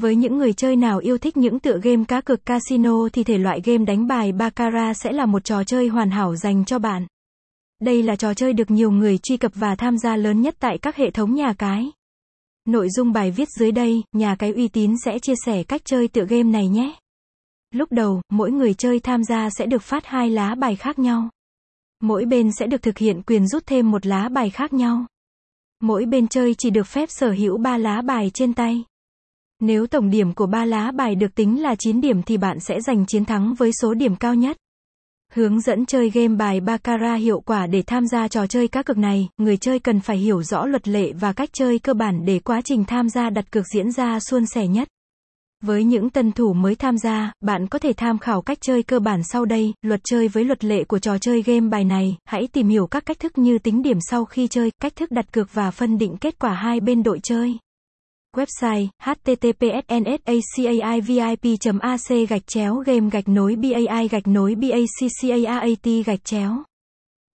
Với những người chơi nào yêu thích những tựa game cá cược casino thì thể loại game đánh bài Baccarat sẽ là một trò chơi hoàn hảo dành cho bạn. Đây là trò chơi được nhiều người truy cập và tham gia lớn nhất tại các hệ thống nhà cái. Nội dung bài viết dưới đây, nhà cái uy tín sẽ chia sẻ cách chơi tựa game này nhé. Lúc đầu, mỗi người chơi tham gia sẽ được phát hai lá bài khác nhau. Mỗi bên sẽ được thực hiện quyền rút thêm một lá bài khác nhau. Mỗi bên chơi chỉ được phép sở hữu 3 lá bài trên tay. Nếu tổng điểm của ba lá bài được tính là 9 điểm thì bạn sẽ giành chiến thắng với số điểm cao nhất. Hướng dẫn chơi game bài Baccarat hiệu quả để tham gia trò chơi cá cược này, người chơi cần phải hiểu rõ luật lệ và cách chơi cơ bản để quá trình tham gia đặt cược diễn ra suôn sẻ nhất. Với những tân thủ mới tham gia, bạn có thể tham khảo cách chơi cơ bản sau đây, luật chơi với luật lệ của trò chơi game bài này, hãy tìm hiểu các cách thức như tính điểm sau khi chơi, cách thức đặt cược và phân định kết quả hai bên đội chơi. Website, https nsacaivip ac gạch chéo game gạch nối bai gạch nối baccaat gạch chéo.